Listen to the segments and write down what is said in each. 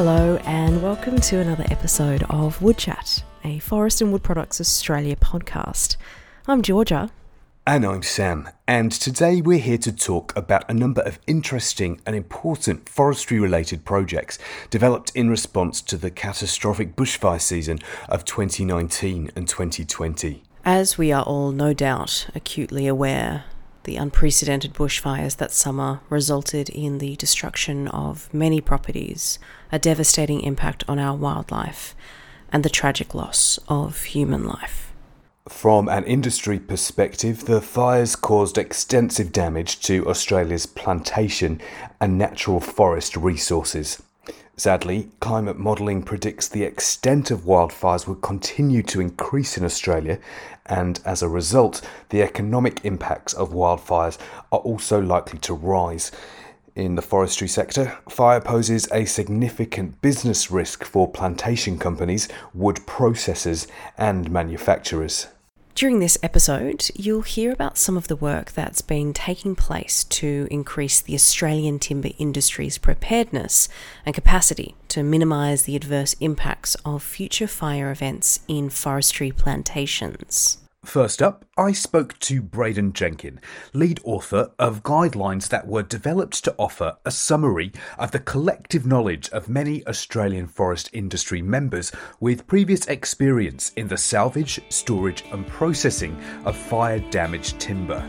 Hello, and welcome to another episode of Wood Chat, a Forest and Wood Products Australia podcast. I'm Georgia. And I'm Sam, and today we're here to talk about a number of interesting and important forestry related projects developed in response to the catastrophic bushfire season of 2019 and 2020. As we are all no doubt acutely aware, the unprecedented bushfires that summer resulted in the destruction of many properties, a devastating impact on our wildlife, and the tragic loss of human life. From an industry perspective, the fires caused extensive damage to Australia's plantation and natural forest resources. Sadly, climate modelling predicts the extent of wildfires will continue to increase in Australia, and as a result, the economic impacts of wildfires are also likely to rise. In the forestry sector, fire poses a significant business risk for plantation companies, wood processors, and manufacturers. During this episode, you'll hear about some of the work that's been taking place to increase the Australian timber industry's preparedness and capacity to minimise the adverse impacts of future fire events in forestry plantations. First up, I spoke to Braden Jenkin, lead author of guidelines that were developed to offer a summary of the collective knowledge of many Australian forest industry members with previous experience in the salvage, storage, and processing of fire damaged timber.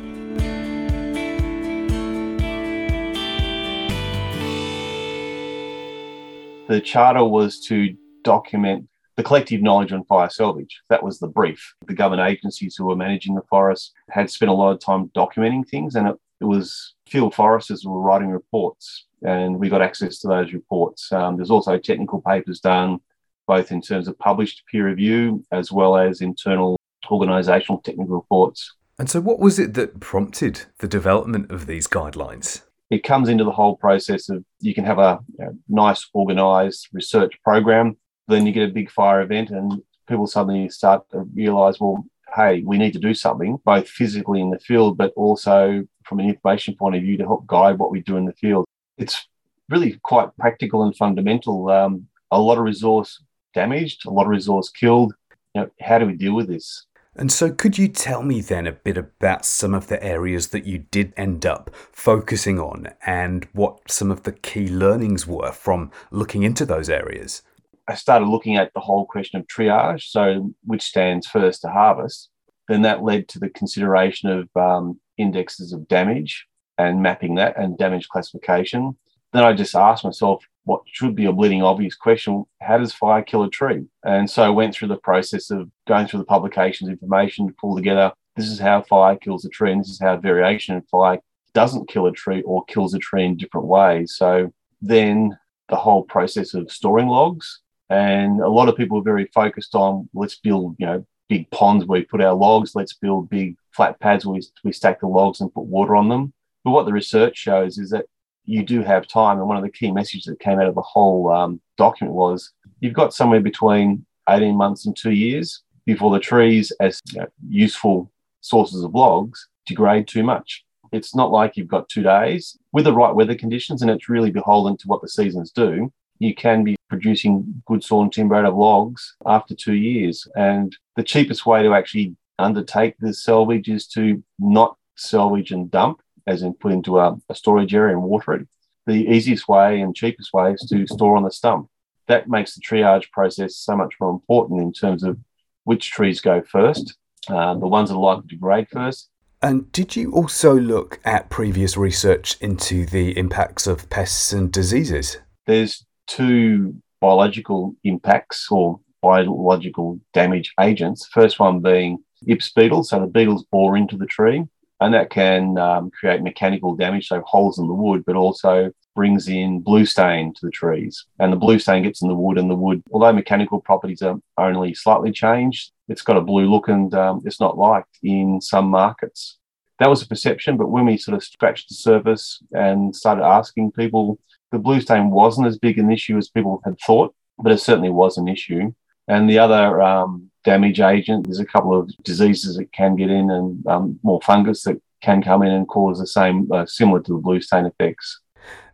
The charter was to document the collective knowledge on fire salvage. That was the brief. The government agencies who were managing the forest had spent a lot of time documenting things, and it, it was field foresters who were writing reports, and we got access to those reports. Um, there's also technical papers done, both in terms of published peer review as well as internal organisational technical reports. And so, what was it that prompted the development of these guidelines? It comes into the whole process of you can have a you know, nice organised research program then you get a big fire event and people suddenly start to realize, well, hey, we need to do something, both physically in the field, but also from an information point of view to help guide what we do in the field. It's really quite practical and fundamental. Um, a lot of resource damaged, a lot of resource killed. You know, how do we deal with this? And so, could you tell me then a bit about some of the areas that you did end up focusing on and what some of the key learnings were from looking into those areas? I started looking at the whole question of triage, so which stands first to harvest. Then that led to the consideration of um, indexes of damage and mapping that and damage classification. Then I just asked myself what should be a bleeding obvious question how does fire kill a tree? And so I went through the process of going through the publications information to pull together this is how fire kills a tree, and this is how variation in fire doesn't kill a tree or kills a tree in different ways. So then the whole process of storing logs and a lot of people are very focused on let's build, you know, big ponds where we put our logs, let's build big flat pads where we, we stack the logs and put water on them. But what the research shows is that you do have time. And one of the key messages that came out of the whole um, document was you've got somewhere between 18 months and two years before the trees, as you know, useful sources of logs, degrade too much. It's not like you've got two days with the right weather conditions, and it's really beholden to what the seasons do you can be producing good sawn timber out of logs after two years. And the cheapest way to actually undertake the salvage is to not salvage and dump, as in put into a, a storage area and water it. The easiest way and cheapest way is to store on the stump. That makes the triage process so much more important in terms of which trees go first, uh, the ones that are likely to grade first, and did you also look at previous research into the impacts of pests and diseases? There's two biological impacts or biological damage agents. First one being Ips beetles. So the beetles bore into the tree and that can um, create mechanical damage, so holes in the wood, but also brings in blue stain to the trees. And the blue stain gets in the wood, and the wood, although mechanical properties are only slightly changed, it's got a blue look and um, it's not liked in some markets. That was a perception, but when we sort of scratched the surface and started asking people the blue stain wasn't as big an issue as people had thought, but it certainly was an issue. And the other um, damage agent, there's a couple of diseases that can get in and um, more fungus that can come in and cause the same, uh, similar to the blue stain effects.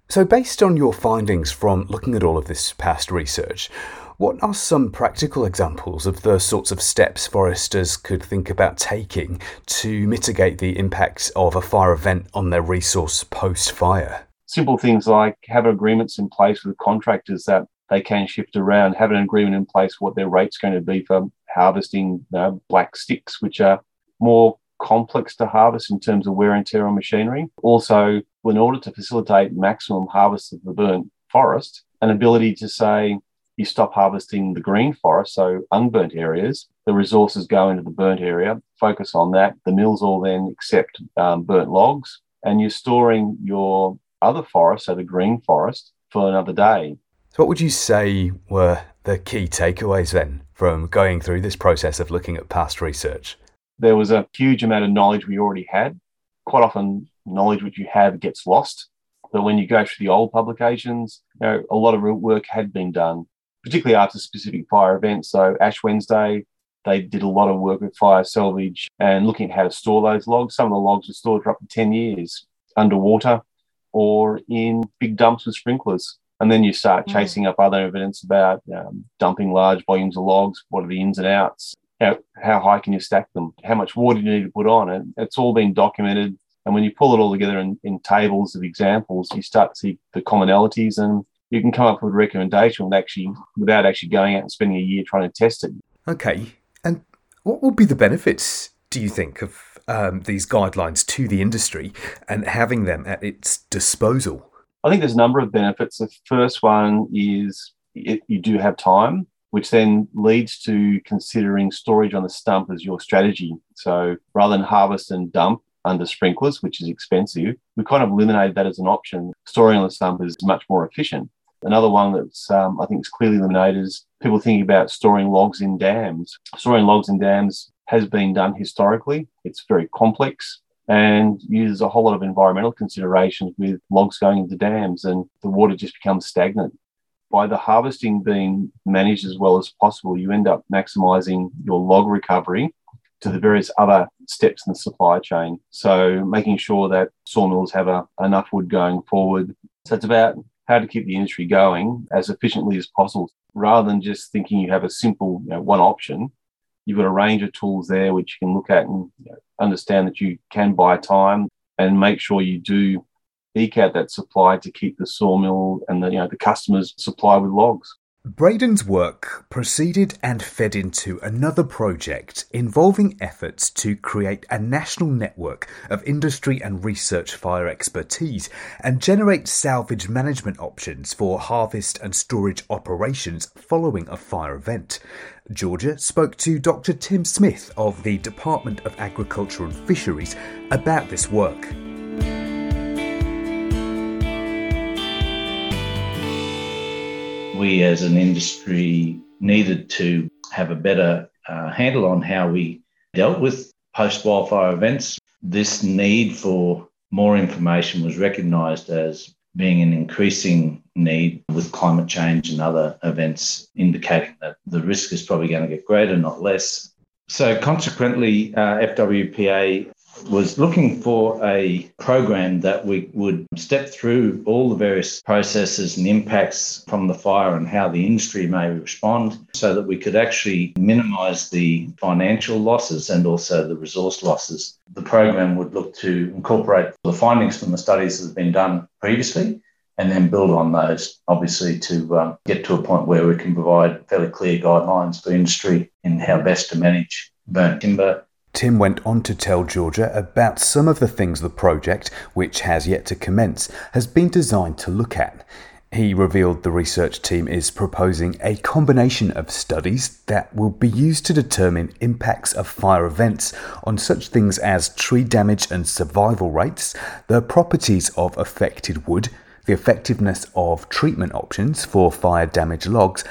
So, based on your findings from looking at all of this past research, what are some practical examples of the sorts of steps foresters could think about taking to mitigate the impacts of a fire event on their resource post fire? Simple things like have agreements in place with contractors that they can shift around, have an agreement in place what their rate's going to be for harvesting black sticks, which are more complex to harvest in terms of wear and tear on machinery. Also, in order to facilitate maximum harvest of the burnt forest, an ability to say you stop harvesting the green forest, so unburnt areas, the resources go into the burnt area, focus on that. The mills all then accept um, burnt logs, and you're storing your other forest, so the green forest, for another day. So, what would you say were the key takeaways then from going through this process of looking at past research? there was a huge amount of knowledge we already had. Quite often, knowledge which you have gets lost. But when you go through the old publications, you know, a lot of work had been done, particularly after specific fire events. So Ash Wednesday, they did a lot of work with fire salvage and looking at how to store those logs. Some of the logs were stored for up to 10 years underwater or in big dumps with sprinklers. And then you start mm. chasing up other evidence about um, dumping large volumes of logs. What are the ins and outs? how, how high can you stack them? How much water do you need to put on? And it's all been documented. And when you pull it all together in, in tables of examples, you start to see the commonalities and you can come up with a recommendation with actually, without actually going out and spending a year trying to test it. Okay. And what will be the benefits, do you think, of um, these guidelines to the industry and having them at its disposal? I think there's a number of benefits. The first one is it, you do have time which then leads to considering storage on the stump as your strategy. So rather than harvest and dump under sprinklers, which is expensive, we kind of eliminated that as an option. Storing on the stump is much more efficient. Another one that's um, I think is clearly eliminated is people thinking about storing logs in dams. Storing logs in dams has been done historically. It's very complex and uses a whole lot of environmental considerations with logs going into dams and the water just becomes stagnant by the harvesting being managed as well as possible, you end up maximizing your log recovery to the various other steps in the supply chain. So making sure that sawmills have a, enough wood going forward. So it's about how to keep the industry going as efficiently as possible, rather than just thinking you have a simple you know, one option. You've got a range of tools there which you can look at and understand that you can buy time and make sure you do eke out that supply to keep the sawmill and the you know the customers supply with logs. Braden's work proceeded and fed into another project involving efforts to create a national network of industry and research fire expertise and generate salvage management options for harvest and storage operations following a fire event. Georgia spoke to Dr. Tim Smith of the Department of Agriculture and Fisheries about this work. we as an industry needed to have a better uh, handle on how we dealt with post wildfire events. This need for more information was recognised as being an increasing need with climate change and other events, indicating that the risk is probably going to get greater, not less. So, consequently, uh, FWPA was looking for a program that we would step through all the various processes and impacts from the fire and how the industry may respond so that we could actually minimize the financial losses and also the resource losses. The program would look to incorporate the findings from the studies that have been done previously and then build on those, obviously, to um, get to a point where we can provide fairly clear guidelines for industry in how best to manage burnt timber Tim went on to tell Georgia about some of the things the project, which has yet to commence, has been designed to look at. He revealed the research team is proposing a combination of studies that will be used to determine impacts of fire events on such things as tree damage and survival rates, the properties of affected wood, the effectiveness of treatment options for fire damaged logs,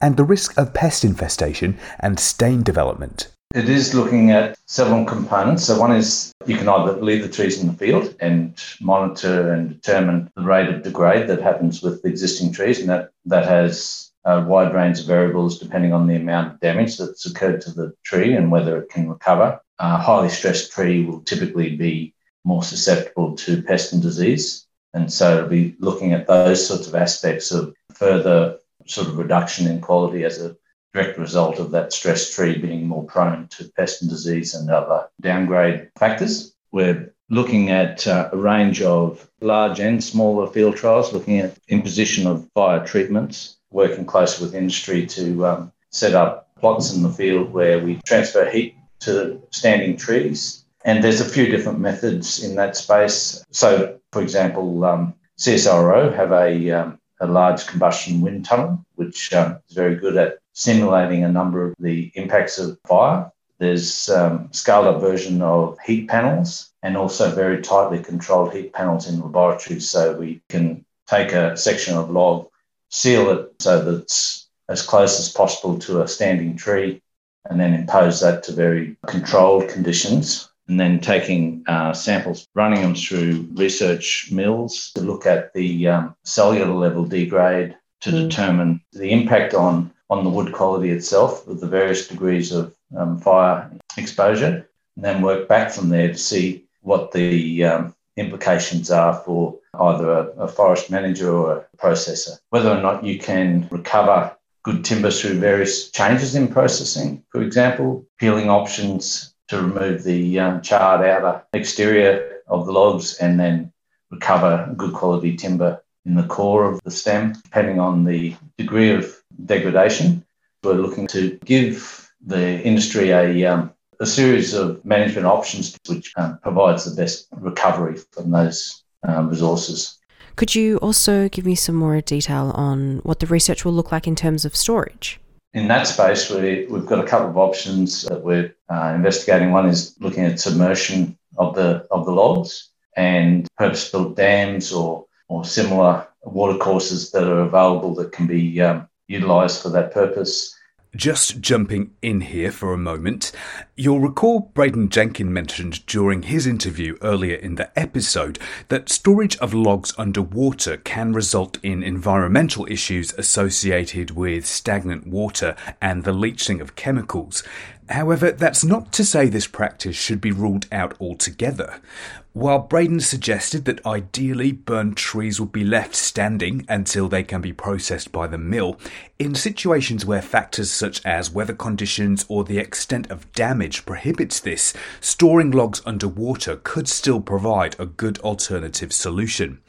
and the risk of pest infestation and stain development. It is looking at several components. So, one is you can either leave the trees in the field and monitor and determine the rate of degrade that happens with the existing trees, and that, that has a wide range of variables depending on the amount of damage that's occurred to the tree and whether it can recover. A highly stressed tree will typically be more susceptible to pest and disease. And so it'll be looking at those sorts of aspects of further sort of reduction in quality as a direct result of that stressed tree being more prone to pest and disease and other downgrade factors. We're looking at uh, a range of large and smaller field trials, looking at imposition of fire treatments, working closely with industry to um, set up plots in the field where we transfer heat to standing trees. And there's a few different methods in that space. So, for example, um, CSIRO have a, um, a large combustion wind tunnel, which um, is very good at simulating a number of the impacts of fire. There's um, scaled up version of heat panels and also very tightly controlled heat panels in laboratories. So we can take a section of log, seal it so that it's as close as possible to a standing tree, and then impose that to very controlled conditions. And then taking uh, samples, running them through research mills to look at the um, cellular level degrade to mm. determine the impact on, on the wood quality itself with the various degrees of um, fire exposure, and then work back from there to see what the um, implications are for either a, a, forest manager or a processor. Whether or not you can recover good timber through various changes in processing, for example, peeling options to remove the um, charred outer exterior of the logs and then recover good quality timber in the core of the stem, depending on the degree of degradation. We're looking to give the industry a, um, a series of management options which um, provides the best recovery from those um, resources. Could you also give me some more detail on what the research will look like in terms of storage? In that space, we, we've got a couple of options that we're uh, investigating. One is looking at submersion of the of the logs and purpose-built dams or or similar watercourses that are available that can be um, utilised for that purpose. Just jumping in here for a moment, you'll recall Braden Jenkin mentioned during his interview earlier in the episode that storage of logs underwater can result in environmental issues associated with stagnant water and the leaching of chemicals. However, that's not to say this practice should be ruled out altogether. While Braden suggested that ideally burned trees would be left standing until they can be processed by the mill, in situations where factors such as weather conditions or the extent of damage prohibits this, storing logs underwater could still provide a good alternative solution.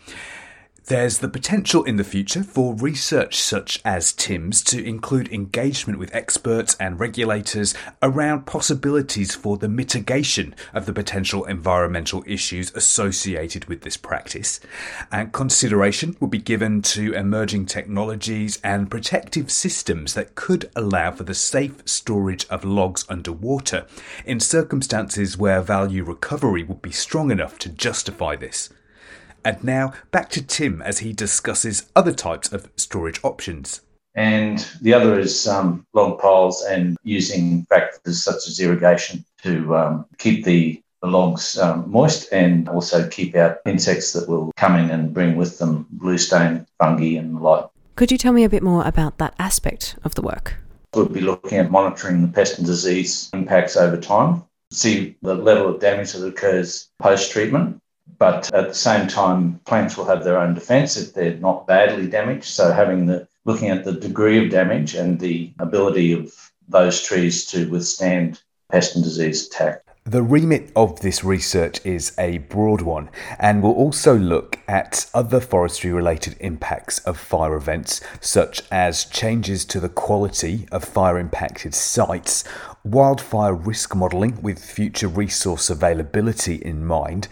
There's the potential in the future for research such as TIM's to include engagement with experts and regulators around possibilities for the mitigation of the potential environmental issues associated with this practice. And consideration will be given to emerging technologies and protective systems that could allow for the safe storage of logs underwater in circumstances where value recovery would be strong enough to justify this. And now back to Tim as he discusses other types of storage options. And the other is um, log piles and using factors such as irrigation to um, keep the, the logs um, moist and also keep out insects that will come in and bring with them blue stain, fungi, and the like. Could you tell me a bit more about that aspect of the work? We'll be looking at monitoring the pest and disease impacts over time, see the level of damage that occurs post treatment, but at the same time, plants will have their own defence if they're not badly damaged. So having the looking at the degree of damage and the ability of those trees to withstand pest and disease attack. The remit of this research is a broad one and will also look at other forestry related impacts of fire events, such as changes to the quality of fire impacted sites, wildfire risk modelling with future resource availability in mind,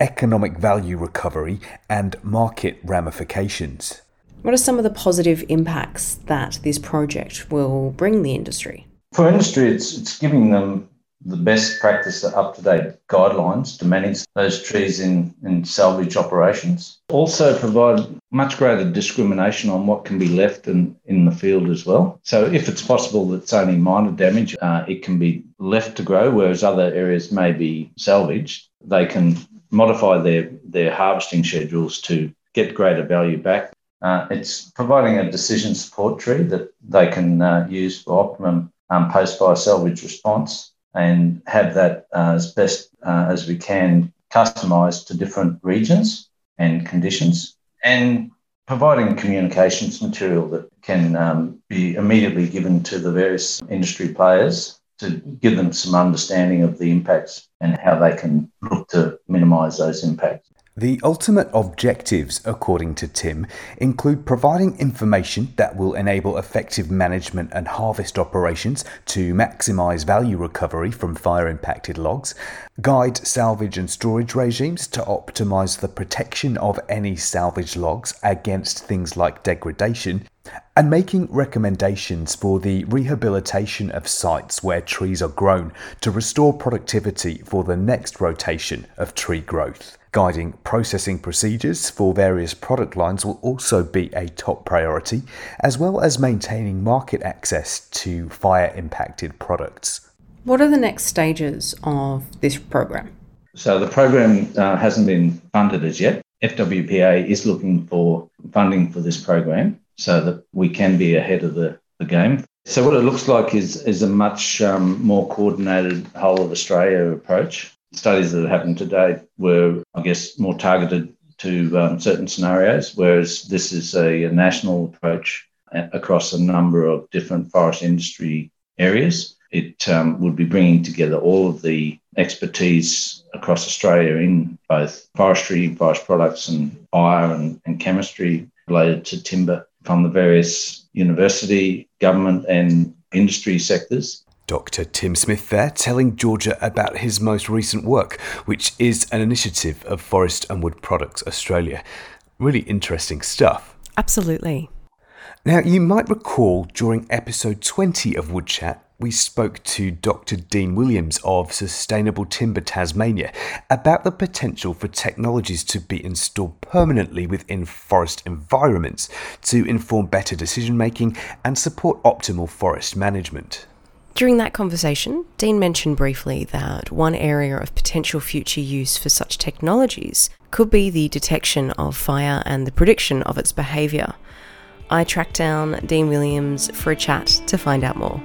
economic value recovery, and market ramifications. What are some of the positive impacts that this project will bring the industry? For industry, it's, it's giving them the best practice up to date guidelines to manage those trees in, in salvage operations. Also, provide much greater discrimination on what can be left in, in the field as well. So, if it's possible that it's only minor damage, uh, it can be left to grow, whereas other areas may be salvaged. They can modify their, their harvesting schedules to get greater value back. Uh, it's providing a decision support tree that they can uh, use for optimum um, post fire salvage response and have that uh, as best uh, as we can customized to different regions and conditions, and providing communications material that can um, be immediately given to the various industry players to give them some understanding of the impacts and how they can look to minimise those impacts. The ultimate objectives, according to Tim, include providing information that will enable effective management and harvest operations to maximise value recovery from fire impacted logs, guide salvage and storage regimes to optimise the protection of any salvage logs against things like degradation, and making recommendations for the rehabilitation of sites where trees are grown to restore productivity for the next rotation of tree growth. Guiding processing procedures for various product lines will also be a top priority, as well as maintaining market access to fire impacted products. What are the next stages of this program? So, the program uh, hasn't been funded as yet. FWPA is looking for funding for this program so that we can be ahead of the, the game. So, what it looks like is, is a much um, more coordinated whole of Australia approach studies that have happened to date were, I guess, more targeted to um, certain scenarios, whereas this is a, a, national approach across a number of different forest industry areas. It um, would be bringing together all of the expertise across Australia in both forestry, forest products, and fire and, and chemistry related to timber from the various university, government, and industry sectors. Dr. Tim Smith there telling Georgia about his most recent work, which is an initiative of Forest and Wood Products Australia. Really interesting stuff. Absolutely. Now, you might recall during episode 20 of Wood Chat, we spoke to Dr. Dean Williams of Sustainable Timber Tasmania about the potential for technologies to be installed permanently within forest environments to inform better decision making and support optimal forest management. During that conversation, Dean mentioned briefly that one area of potential future use for such technologies could be the detection of fire and the prediction of its behaviour. I tracked down Dean Williams for a chat to find out more.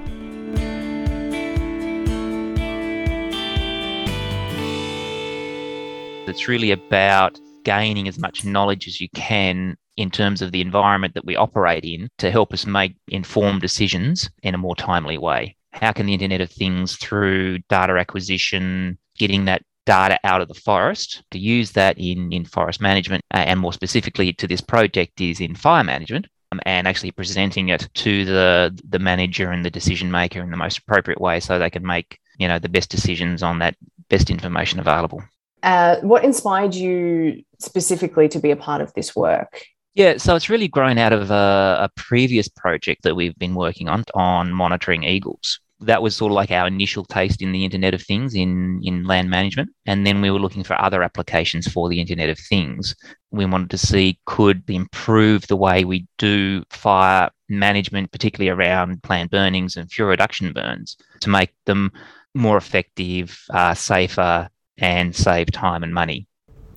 It's really about gaining as much knowledge as you can in terms of the environment that we operate in to help us make informed decisions in a more timely way. How can the Internet of Things through data acquisition, getting that data out of the forest to use that in, in forest management and more specifically to this project is in fire management um, and actually presenting it to the the manager and the decision maker in the most appropriate way so they can make you know the best decisions on that best information available uh, what inspired you specifically to be a part of this work yeah, so it's really grown out of a, a, previous project that we've been working on on monitoring eagles that was sort of like our initial taste in the Internet of Things in, in land management. And then we were looking for other applications for the Internet of Things. We wanted to see could improve the way we do fire management, particularly around planned burnings and fuel reduction burns, to make them more effective, uh, safer, and save time and money.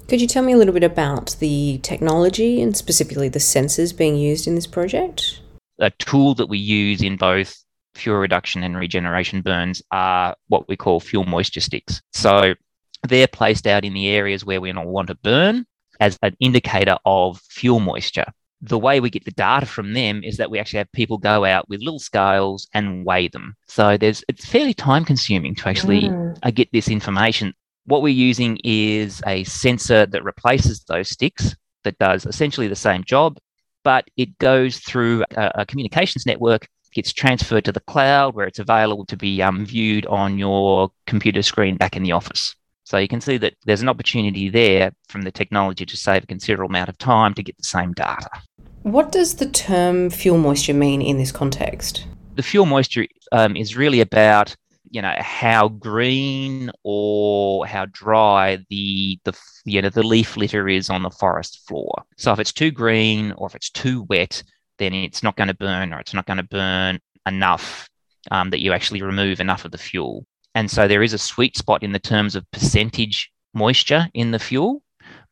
Could you tell me a little bit about the technology and specifically the sensors being used in this project? A tool that we use in both fuel reduction and regeneration burns are what we call fuel moisture sticks. So they're placed out in the areas where we want to burn as an indicator of fuel moisture. The way we get the data from them is that we actually have people go out with little scales and weigh them. So there's it's fairly time consuming to actually mm. uh, get this information. What we're using is a sensor that replaces those sticks that does essentially the same job, but it goes through a, a communications network gets transferred to the cloud where it's available to be um, viewed on your computer screen back in the office. So you can see that there's an opportunity there from the technology to save a considerable amount of time to get the same data. What does the term fuel moisture mean in this context? The fuel moisture um, is really about you know how green or how dry the the you know the leaf litter is on the forest floor. So if it's too green or if it's too wet, then it's not going to burn or it's not going to burn enough um, that you actually remove enough of the fuel. And so there is a sweet spot in the terms of percentage moisture in the fuel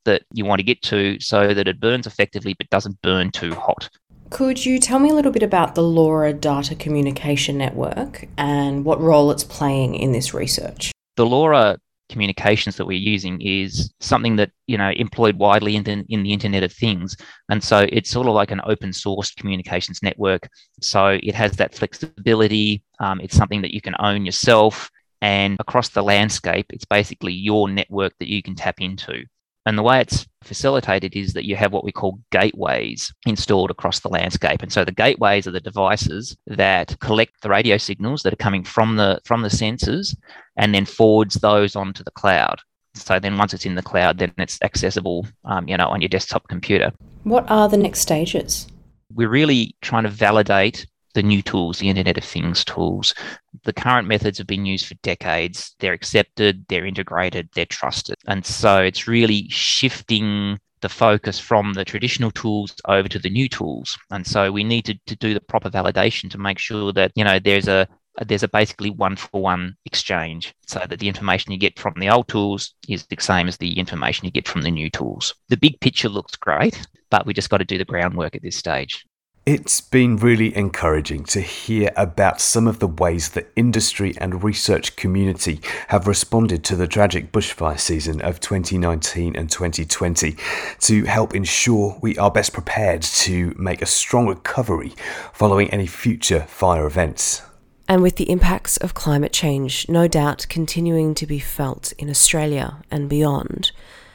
that you want to get to so that it burns effectively but doesn't burn too hot. Could you tell me a little bit about the LoRa Data Communication Network and what role it's playing in this research? The LoRa communications that we're using is something that you know employed widely in the, in the internet of things. And so it's sort of like an open source communications network. So it has that flexibility. Um, it's something that you can own yourself. And across the landscape it's basically your network that you can tap into and the way it's facilitated is that you have what we call gateways installed across the landscape. And so the gateways are the devices that collect the radio signals that are coming from the from the sensors and then forwards those onto the cloud. So then once it's in the cloud, then it's accessible, um, you know, on your desktop computer. What are the next stages? We're really trying to validate the new tools, the Internet of Things tools. The current methods have been used for decades. They're accepted, they're integrated, they're trusted. And so it's really shifting the focus from the traditional tools over to the new tools. And so we need to, to do the proper validation to make sure that, you know, there's a there's a basically one for one exchange so that the information you get from the old tools is the same as the information you get from the new tools. The big picture looks great, but we just got to do the groundwork at this stage. It's been really encouraging to hear about some of the ways the industry and research community have responded to the tragic bushfire season of 2019 and 2020 to help ensure we are best prepared to make a strong recovery following any future fire events. And with the impacts of climate change no doubt continuing to be felt in Australia and beyond,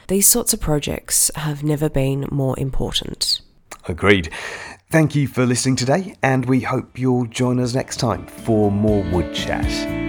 these sorts of projects have never been more important. Agreed. Thank you for listening today, and we hope you'll join us next time for more Wood Chat.